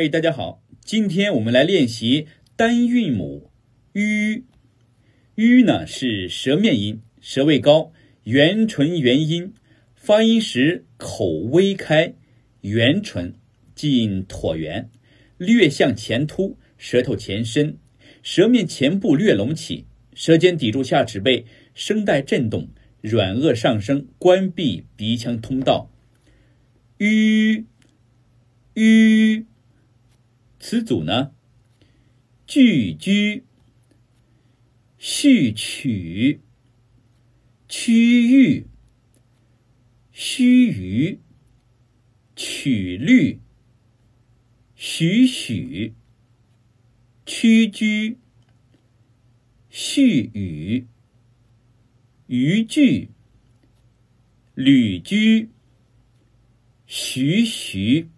嘿，大家好，今天我们来练习单韵母 “ü”，“ü” 呢是舌面音，舌位高，圆唇元音，发音时口微开，圆唇近椭圆，略向前凸，舌头前伸，舌面前部略隆起，舌尖抵住下齿背，声带震动，软腭上升，关闭鼻腔通道。ü，ü。词组呢？句居、序曲、区域、须臾、曲律、许许、屈居、序语、渔具、旅居、徐徐。